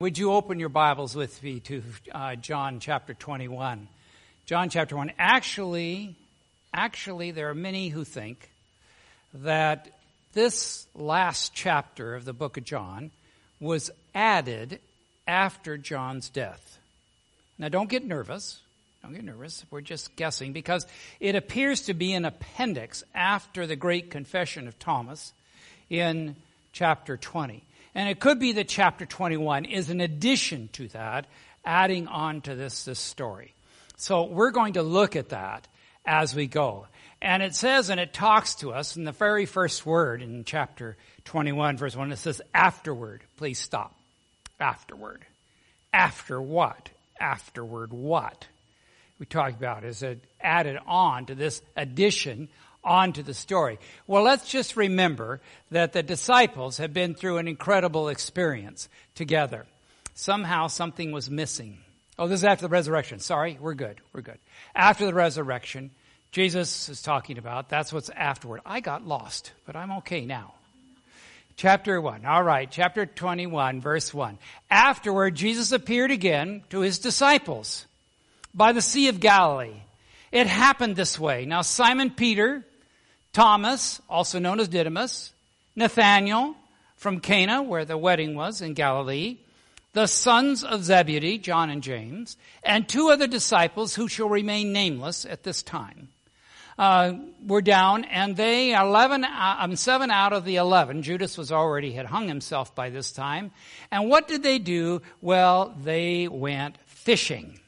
Would you open your Bibles with me to uh, John chapter 21? John chapter 1. Actually, actually, there are many who think that this last chapter of the book of John was added after John's death. Now, don't get nervous. Don't get nervous. We're just guessing because it appears to be an appendix after the great confession of Thomas in chapter 20. And it could be that chapter 21 is an addition to that, adding on to this, this story. So we're going to look at that as we go. And it says, and it talks to us in the very first word in chapter 21, verse 1, it says, afterward. Please stop. Afterward. After what? Afterward what? We talked about is it added on to this addition onto the story. Well, let's just remember that the disciples have been through an incredible experience together. Somehow something was missing. Oh, this is after the resurrection. Sorry, we're good. We're good. After the resurrection, Jesus is talking about, that's what's afterward. I got lost, but I'm okay now. Chapter 1. All right, chapter 21, verse 1. Afterward, Jesus appeared again to his disciples by the Sea of Galilee. It happened this way. Now, Simon Peter, Thomas, also known as Didymus, Nathanael from Cana, where the wedding was in Galilee, the sons of Zebedee, John and James, and two other disciples who shall remain nameless at this time. Uh, were down, and they eleven, uh, um, seven out of the eleven. Judas was already had hung himself by this time. And what did they do? Well, they went fishing.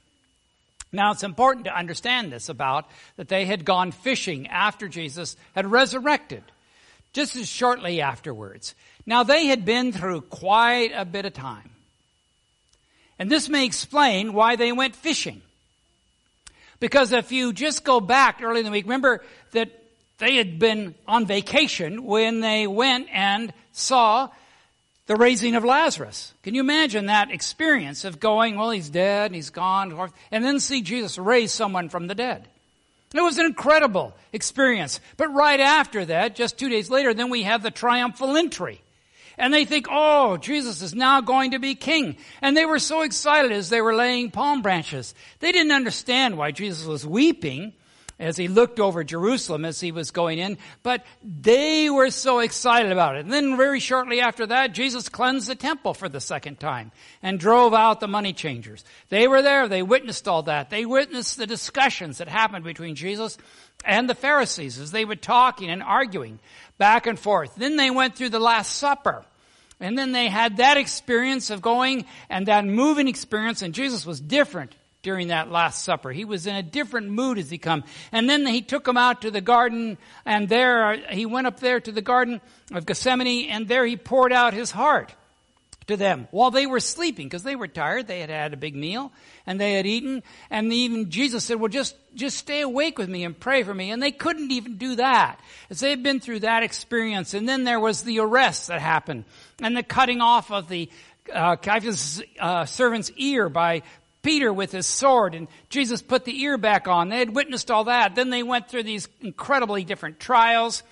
Now it's important to understand this about that they had gone fishing after Jesus had resurrected, just as shortly afterwards. Now they had been through quite a bit of time. And this may explain why they went fishing. Because if you just go back early in the week, remember that they had been on vacation when they went and saw the raising of Lazarus. Can you imagine that experience of going, well, he's dead, and he's gone, and then see Jesus raise someone from the dead? It was an incredible experience. But right after that, just two days later, then we have the triumphal entry. And they think, oh, Jesus is now going to be king. And they were so excited as they were laying palm branches. They didn't understand why Jesus was weeping as he looked over Jerusalem as he was going in, but they were so excited about it. And then very shortly after that, Jesus cleansed the temple for the second time and drove out the money changers. They were there. They witnessed all that. They witnessed the discussions that happened between Jesus and the Pharisees as they were talking and arguing back and forth. Then they went through the Last Supper. And then they had that experience of going and that moving experience, and Jesus was different during that Last Supper. He was in a different mood as he come. And then he took him out to the garden, and there, he went up there to the garden of Gethsemane, and there he poured out his heart to them while they were sleeping because they were tired. They had had a big meal and they had eaten. And even Jesus said, well, just, just stay awake with me and pray for me. And they couldn't even do that as they had been through that experience. And then there was the arrest that happened and the cutting off of the uh, Caiaphas' uh, servant's ear by Peter with his sword and Jesus put the ear back on. They had witnessed all that. Then they went through these incredibly different trials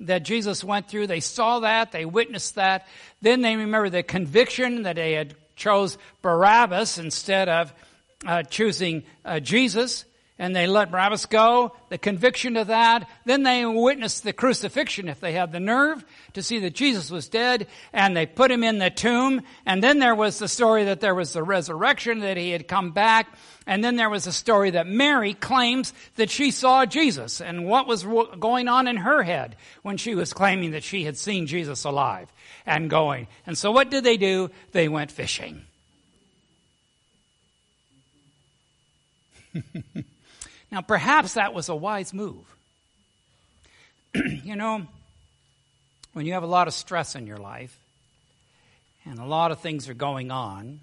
that Jesus went through. They saw that. They witnessed that. Then they remember the conviction that they had chose Barabbas instead of uh, choosing uh, Jesus and they let Barabbas go, the conviction of that. Then they witnessed the crucifixion if they had the nerve to see that Jesus was dead, and they put him in the tomb. And then there was the story that there was the resurrection, that he had come back. And then there was a story that Mary claims that she saw Jesus and what was going on in her head when she was claiming that she had seen Jesus alive and going. And so what did they do? They went fishing. Now, perhaps that was a wise move. you know, when you have a lot of stress in your life and a lot of things are going on,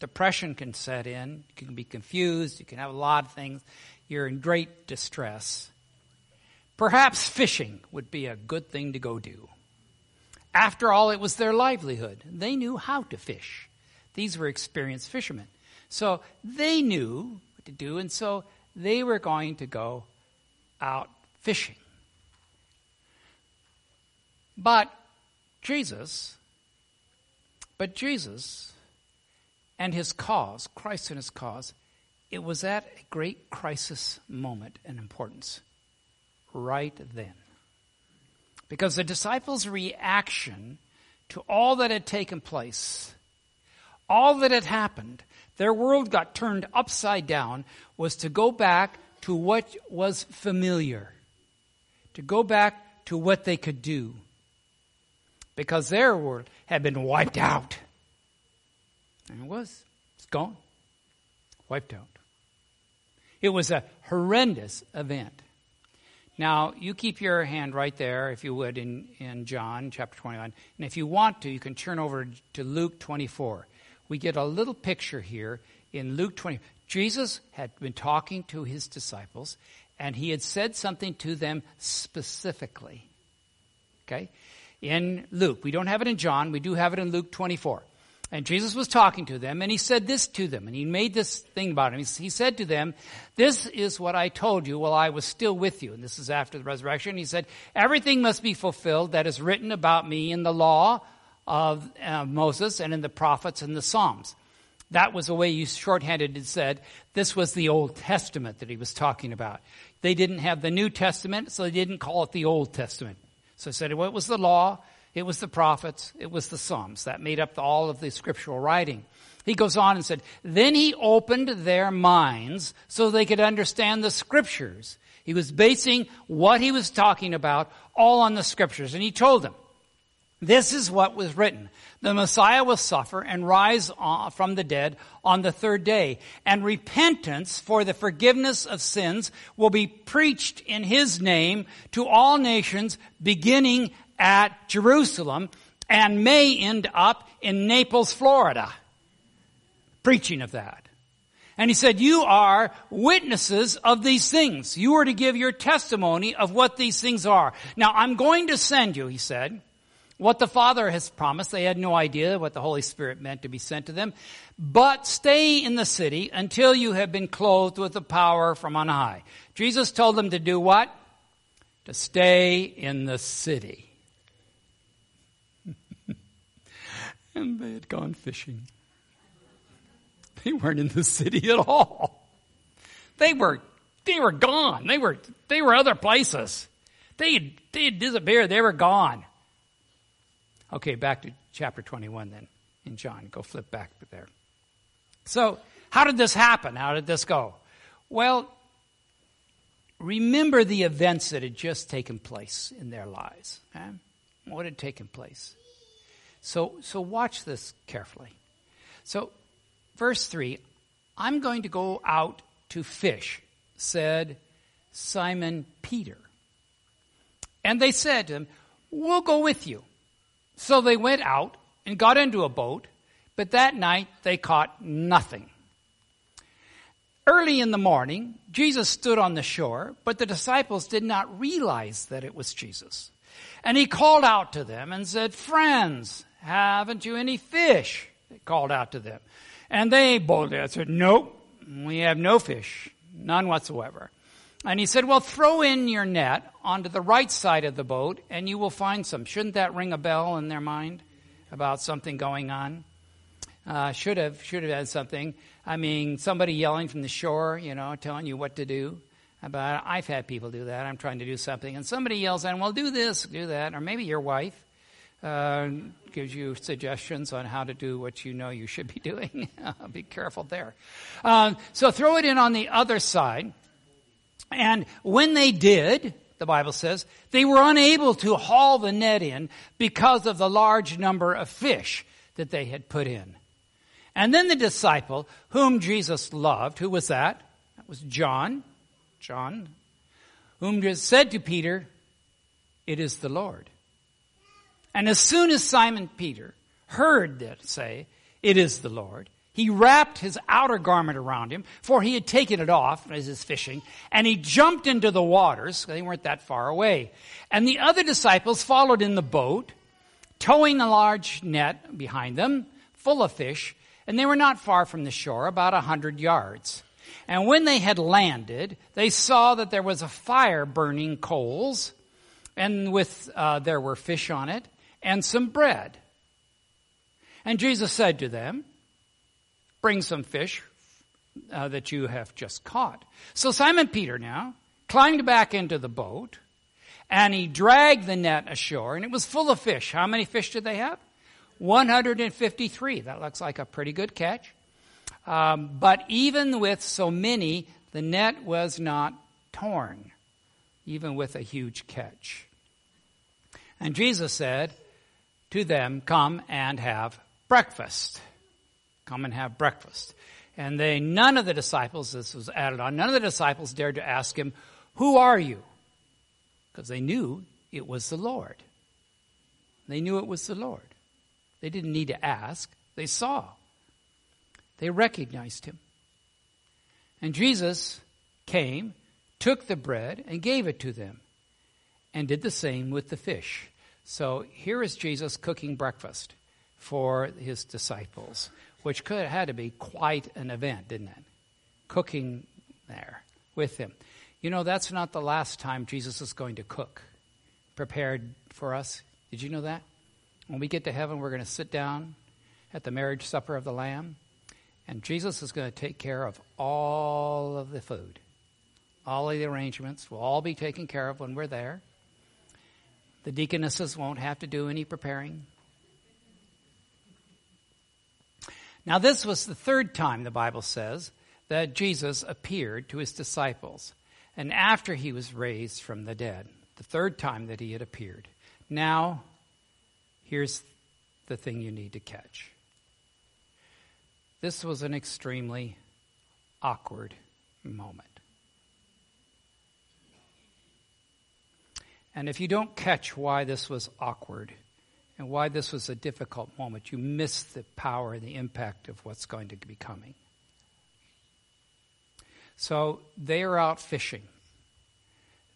depression can set in, you can be confused, you can have a lot of things, you're in great distress. Perhaps fishing would be a good thing to go do. After all, it was their livelihood. They knew how to fish. These were experienced fishermen. So they knew what to do, and so they were going to go out fishing. But Jesus, but Jesus and his cause, Christ and his cause, it was at a great crisis moment and importance right then. Because the disciples' reaction to all that had taken place, all that had happened, their world got turned upside down, was to go back to what was familiar, to go back to what they could do. Because their world had been wiped out. And it was. It's gone. Wiped out. It was a horrendous event. Now, you keep your hand right there, if you would, in, in John chapter 21. And if you want to, you can turn over to Luke 24. We get a little picture here in Luke 20. Jesus had been talking to his disciples, and he had said something to them specifically. Okay? In Luke. We don't have it in John, we do have it in Luke 24. And Jesus was talking to them and he said this to them and he made this thing about him. He, said to them, this is what I told you while I was still with you. And this is after the resurrection. He said, everything must be fulfilled that is written about me in the law of uh, Moses and in the prophets and the Psalms. That was the way you shorthanded it said. This was the Old Testament that he was talking about. They didn't have the New Testament, so they didn't call it the Old Testament. So he said, well, it was the law, it was the prophets. It was the Psalms. That made up all of the scriptural writing. He goes on and said, Then he opened their minds so they could understand the scriptures. He was basing what he was talking about all on the scriptures. And he told them, this is what was written. The Messiah will suffer and rise uh, from the dead on the third day. And repentance for the forgiveness of sins will be preached in his name to all nations beginning at Jerusalem and may end up in Naples, Florida, preaching of that. And he said, you are witnesses of these things. You are to give your testimony of what these things are. Now I'm going to send you, he said, what the Father has promised. They had no idea what the Holy Spirit meant to be sent to them. But stay in the city until you have been clothed with the power from on high. Jesus told them to do what? To stay in the city. and they had gone fishing. They weren't in the city at all. They were, they were gone. They were, they were other places. They they had disappeared. They were gone. Okay, back to chapter 21 then in John. Go flip back there. So, how did this happen? How did this go? Well, remember the events that had just taken place in their lives. Eh? What had taken place? So, so watch this carefully. So, verse 3 I'm going to go out to fish, said Simon Peter. And they said to him, We'll go with you. So they went out and got into a boat, but that night they caught nothing. Early in the morning, Jesus stood on the shore, but the disciples did not realize that it was Jesus. And he called out to them and said, Friends, haven't you any fish? They called out to them. And they boldly answered, Nope, we have no fish, none whatsoever. And he said, Well, throw in your net onto the right side of the boat and you will find some. Shouldn't that ring a bell in their mind about something going on? Uh, should have, should have had something. I mean, somebody yelling from the shore, you know, telling you what to do. About, I've had people do that. I'm trying to do something and somebody yells and well, do this, do that. Or maybe your wife uh, gives you suggestions on how to do what you know you should be doing. be careful there. Uh, so throw it in on the other side. And when they did, the Bible says, they were unable to haul the net in because of the large number of fish that they had put in. And then the disciple whom Jesus loved, who was that? That was John. John. Whom just said to Peter, It is the Lord. And as soon as Simon Peter heard that say, it is the Lord, he wrapped his outer garment around him, for he had taken it off as his fishing, and he jumped into the waters. They weren't that far away. And the other disciples followed in the boat, towing a large net behind them, full of fish, and they were not far from the shore, about a hundred yards. And when they had landed, they saw that there was a fire burning coals, and with uh, there were fish on it, and some bread. And Jesus said to them, bring some fish uh, that you have just caught. So Simon Peter now climbed back into the boat and he dragged the net ashore and it was full of fish. How many fish did they have? 153. That looks like a pretty good catch. Um, but even with so many, the net was not torn, even with a huge catch. And Jesus said to them, Come and have breakfast. Come and have breakfast. And they, none of the disciples, this was added on, none of the disciples dared to ask him, Who are you? Because they knew it was the Lord. They knew it was the Lord. They didn't need to ask, they saw. They recognized him. And Jesus came, took the bread, and gave it to them, and did the same with the fish. So here is Jesus cooking breakfast for his disciples, which could had to be quite an event, didn't it? Cooking there with him. You know, that's not the last time Jesus is going to cook prepared for us. Did you know that? When we get to heaven, we're going to sit down at the marriage supper of the Lamb, and Jesus is going to take care of all of the food. All of the arrangements will all be taken care of when we're there. The deaconesses won't have to do any preparing. Now, this was the third time, the Bible says, that Jesus appeared to his disciples, and after he was raised from the dead, the third time that he had appeared. Now, here's the thing you need to catch. This was an extremely awkward moment. And if you don't catch why this was awkward and why this was a difficult moment, you miss the power and the impact of what's going to be coming. So they are out fishing.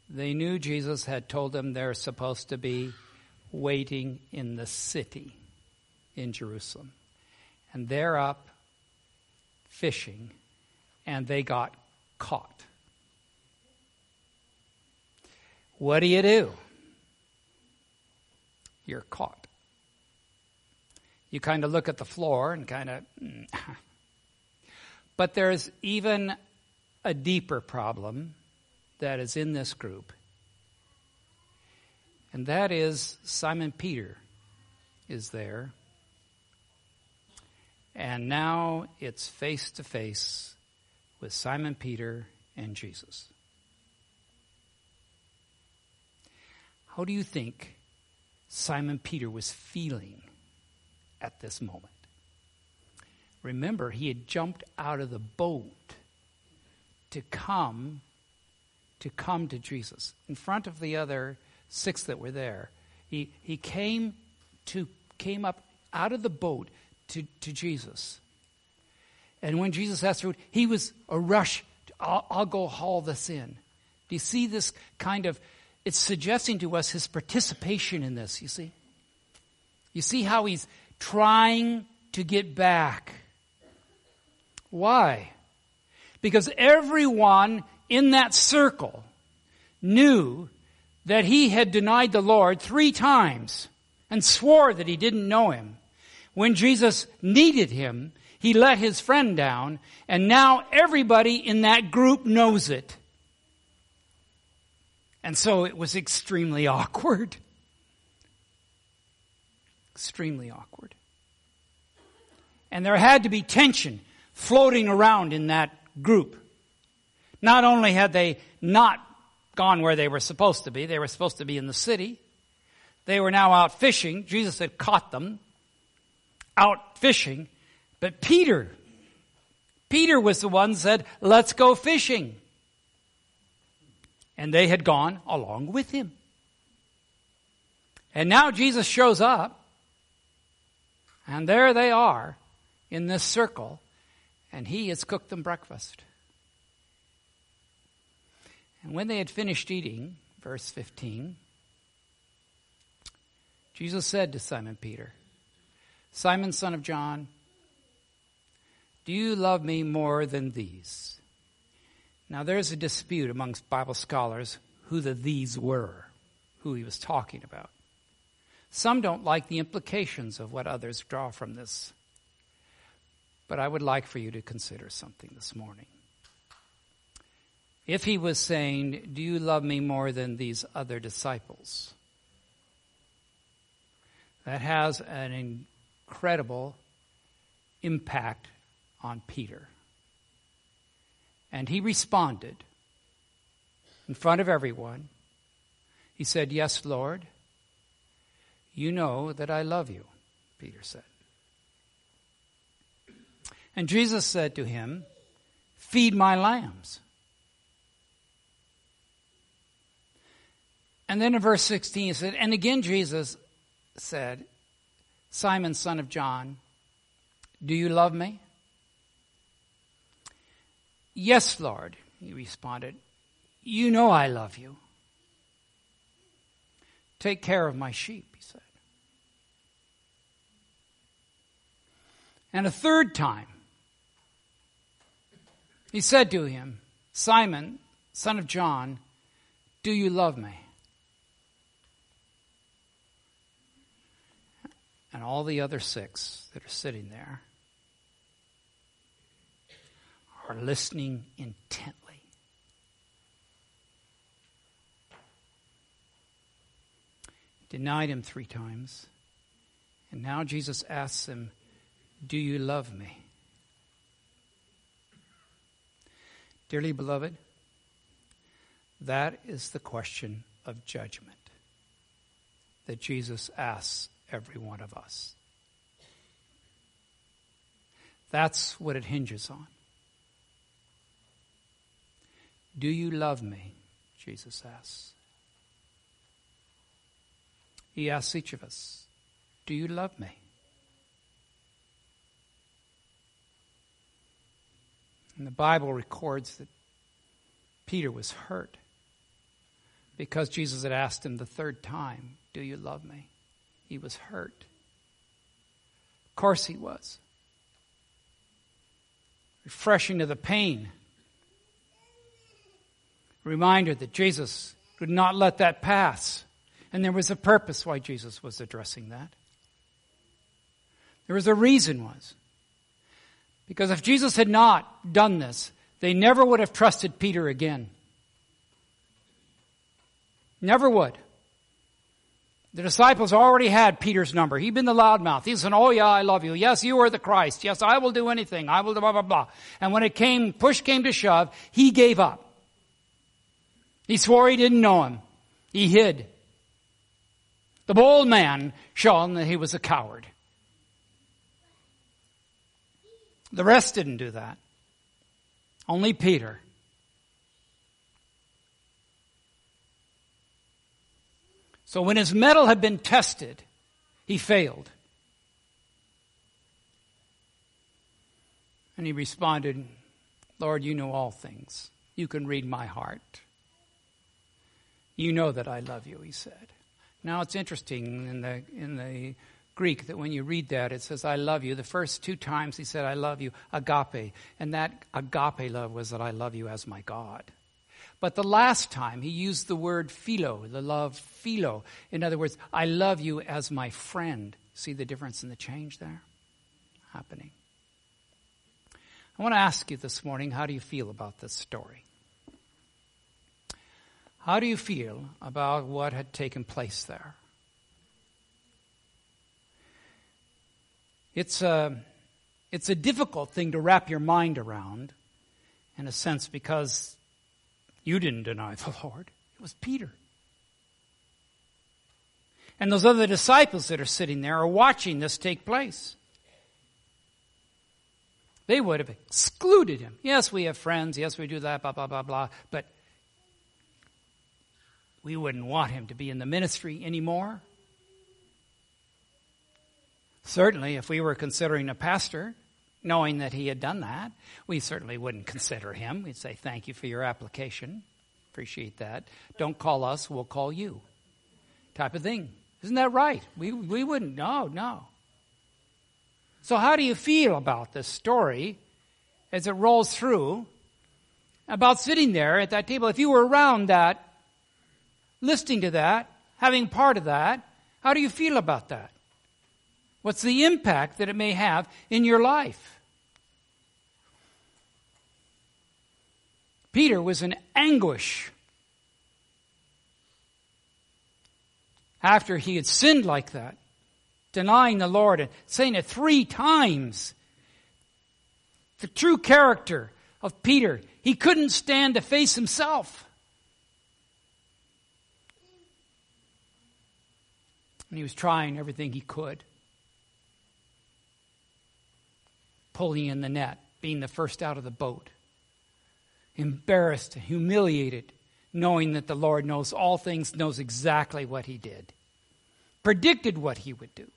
They knew Jesus had told them they're supposed to be waiting in the city in Jerusalem. And they're up fishing, and they got caught. What do you do? You're caught. You kind of look at the floor and kind of. But there's even a deeper problem that is in this group. And that is Simon Peter is there. And now it's face to face with Simon Peter and Jesus. How do you think Simon Peter was feeling at this moment? Remember, he had jumped out of the boat to come to come to Jesus in front of the other six that were there. He, he came to came up out of the boat to, to Jesus. And when Jesus asked for it, he was a rush. I'll, I'll go haul this in. Do you see this kind of it's suggesting to us his participation in this, you see? You see how he's trying to get back. Why? Because everyone in that circle knew that he had denied the Lord three times and swore that he didn't know him. When Jesus needed him, he let his friend down, and now everybody in that group knows it. And so it was extremely awkward. Extremely awkward. And there had to be tension floating around in that group. Not only had they not gone where they were supposed to be, they were supposed to be in the city. They were now out fishing. Jesus had caught them out fishing. But Peter, Peter was the one said, let's go fishing and they had gone along with him. And now Jesus shows up, and there they are in this circle, and he has cooked them breakfast. And when they had finished eating, verse 15, Jesus said to Simon Peter, Simon, son of John, do you love me more than these? Now, there's a dispute amongst Bible scholars who the these were, who he was talking about. Some don't like the implications of what others draw from this. But I would like for you to consider something this morning. If he was saying, Do you love me more than these other disciples? That has an incredible impact on Peter. And he responded in front of everyone. He said, Yes, Lord. You know that I love you, Peter said. And Jesus said to him, Feed my lambs. And then in verse 16 he said, And again Jesus said, Simon, son of John, do you love me? Yes, Lord, he responded. You know I love you. Take care of my sheep, he said. And a third time, he said to him, Simon, son of John, do you love me? And all the other six that are sitting there are listening intently. Denied him three times. And now Jesus asks him, Do you love me? Dearly beloved, that is the question of judgment that Jesus asks every one of us. That's what it hinges on. Do you love me? Jesus asks. He asks each of us, Do you love me? And the Bible records that Peter was hurt because Jesus had asked him the third time, Do you love me? He was hurt. Of course he was. Refreshing to the pain. Reminder that Jesus would not let that pass. And there was a purpose why Jesus was addressing that. There was a reason was. Because if Jesus had not done this, they never would have trusted Peter again. Never would. The disciples already had Peter's number. He'd been the loudmouth. He said, Oh yeah, I love you. Yes, you are the Christ. Yes, I will do anything. I will do blah, blah, blah. And when it came, push came to shove, he gave up. He swore he didn't know him. He hid. The bold man shown that he was a coward. The rest didn't do that. Only Peter. So when his mettle had been tested, he failed. And he responded, Lord, you know all things. You can read my heart. You know that I love you, he said. Now it's interesting in the, in the Greek that when you read that, it says, I love you. The first two times he said, I love you, agape. And that agape love was that I love you as my God. But the last time he used the word philo, the love philo. In other words, I love you as my friend. See the difference in the change there happening? I want to ask you this morning how do you feel about this story? How do you feel about what had taken place there? It's a, it's a difficult thing to wrap your mind around, in a sense, because you didn't deny the Lord. It was Peter. And those other disciples that are sitting there are watching this take place. They would have excluded him. Yes, we have friends. Yes, we do that, blah, blah, blah, blah. But we wouldn't want him to be in the ministry anymore. Certainly, if we were considering a pastor, knowing that he had done that, we certainly wouldn't consider him. We'd say, Thank you for your application. Appreciate that. Don't call us, we'll call you. Type of thing. Isn't that right? We, we wouldn't. No, no. So, how do you feel about this story as it rolls through about sitting there at that table? If you were around that, listening to that, having part of that? How do you feel about that? What's the impact that it may have in your life? Peter was in anguish after he had sinned like that, denying the Lord and saying it three times. The true character of Peter, he couldn't stand to face himself. And he was trying everything he could. Pulling in the net, being the first out of the boat. Embarrassed, humiliated, knowing that the Lord knows all things, knows exactly what he did, predicted what he would do.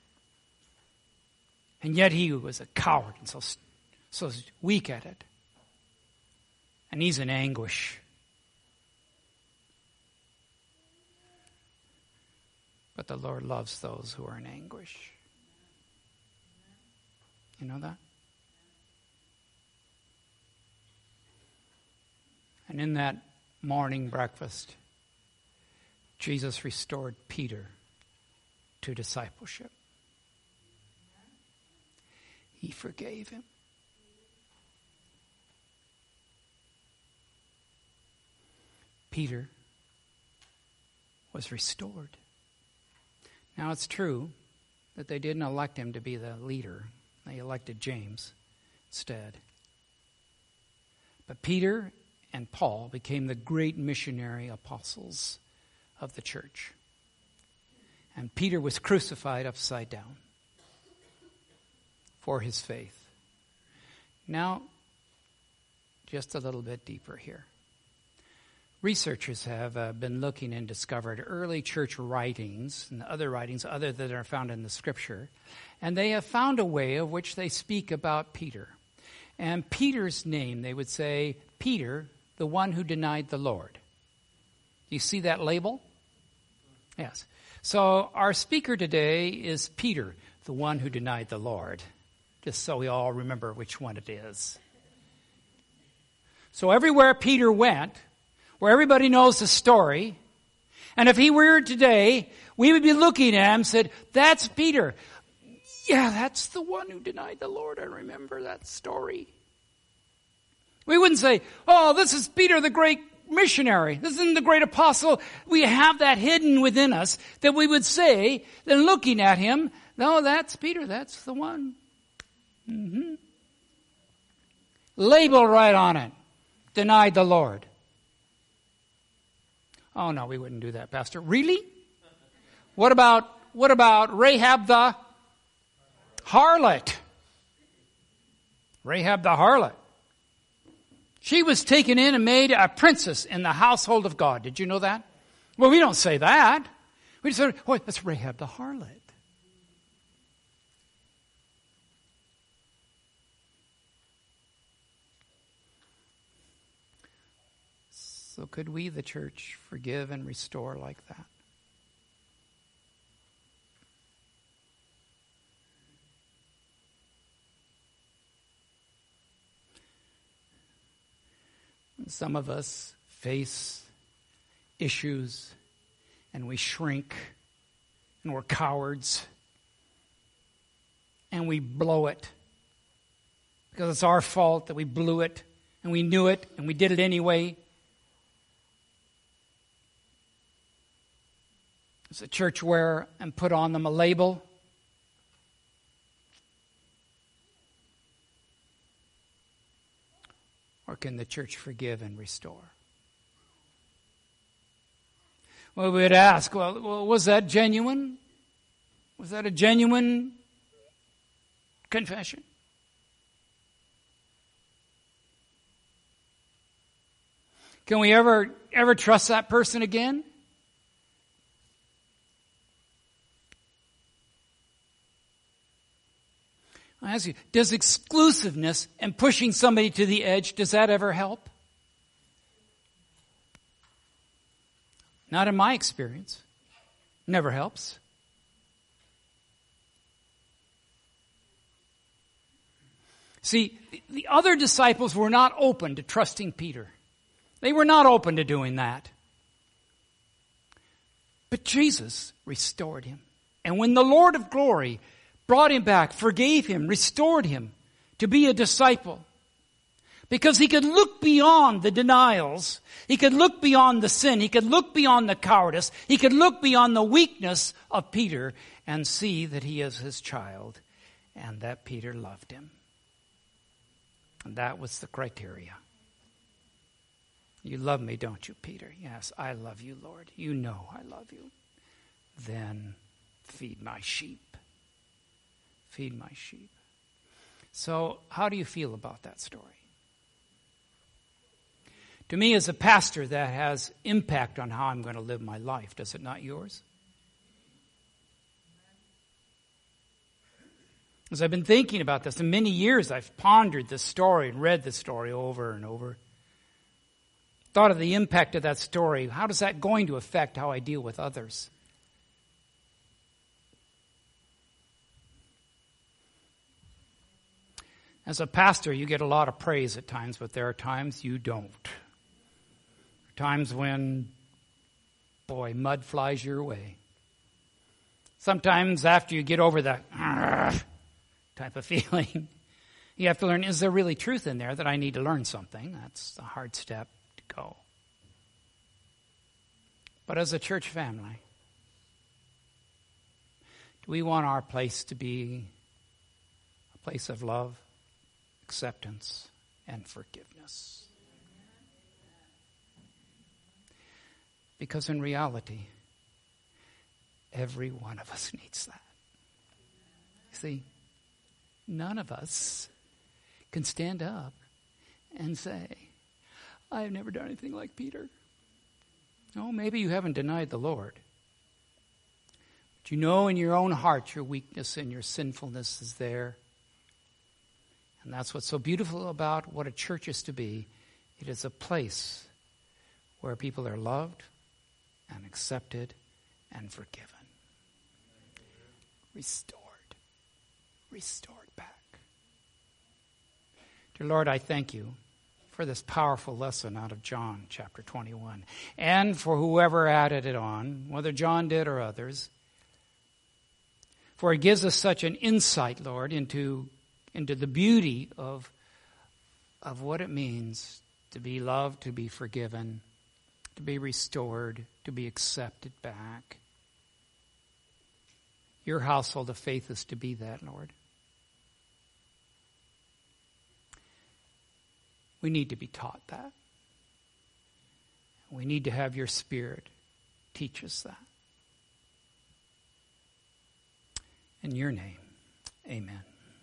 And yet he was a coward and so, so weak at it. And he's in anguish. But the Lord loves those who are in anguish. You know that? And in that morning breakfast, Jesus restored Peter to discipleship. He forgave him. Peter was restored. Now, it's true that they didn't elect him to be the leader, they elected James instead. But Peter and Paul became the great missionary apostles of the church. And Peter was crucified upside down for his faith. Now, just a little bit deeper here. Researchers have uh, been looking and discovered early church writings and other writings other than are found in the scripture, and they have found a way of which they speak about Peter. And Peter's name, they would say, Peter, the one who denied the Lord. Do you see that label? Yes. So our speaker today is Peter, the one who denied the Lord, just so we all remember which one it is. So everywhere Peter went, where everybody knows the story. And if he were here today, we would be looking at him and said, that's Peter. Yeah, that's the one who denied the Lord. I remember that story. We wouldn't say, oh, this is Peter the great missionary. This is the great apostle. We have that hidden within us that we would say, then looking at him, no, that's Peter. That's the one. Mm-hmm. Label right on it. Denied the Lord. Oh no, we wouldn't do that, Pastor. Really? What about what about Rahab the harlot? Rahab the harlot. She was taken in and made a princess in the household of God. Did you know that? Well, we don't say that. We just say, oh, that's Rahab the harlot. So, could we, the church, forgive and restore like that? Some of us face issues and we shrink and we're cowards and we blow it because it's our fault that we blew it and we knew it and we did it anyway. Does the church wear and put on them a label? Or can the church forgive and restore? Well, we would ask, well, was that genuine? Was that a genuine confession? Can we ever ever trust that person again? I ask you, does exclusiveness and pushing somebody to the edge, does that ever help? Not in my experience. Never helps. See, the other disciples were not open to trusting Peter. They were not open to doing that. But Jesus restored him. And when the Lord of glory brought him back, forgave him, restored him to be a disciple. Because he could look beyond the denials. He could look beyond the sin. He could look beyond the cowardice. He could look beyond the weakness of Peter and see that he is his child and that Peter loved him. And that was the criteria. You love me, don't you, Peter? Yes, I love you, Lord. You know I love you. Then feed my sheep. Feed my sheep. So, how do you feel about that story? To me, as a pastor, that has impact on how I'm going to live my life. Does it not yours? As I've been thinking about this, in many years I've pondered this story and read the story over and over. Thought of the impact of that story. How is that going to affect how I deal with others? As a pastor, you get a lot of praise at times, but there are times you don't. Times when, boy, mud flies your way. Sometimes after you get over that type of feeling, you have to learn is there really truth in there that I need to learn something? That's a hard step to go. But as a church family, do we want our place to be a place of love? Acceptance, and forgiveness. Because in reality, every one of us needs that. See, none of us can stand up and say, I have never done anything like Peter. Oh, maybe you haven't denied the Lord. But you know in your own heart your weakness and your sinfulness is there. And that's what's so beautiful about what a church is to be. It is a place where people are loved and accepted and forgiven. Restored. Restored back. Dear Lord, I thank you for this powerful lesson out of John chapter 21 and for whoever added it on, whether John did or others. For it gives us such an insight, Lord, into into the beauty of, of what it means to be loved, to be forgiven, to be restored, to be accepted back. Your household of faith is to be that, Lord. We need to be taught that. We need to have your Spirit teach us that. In your name, amen.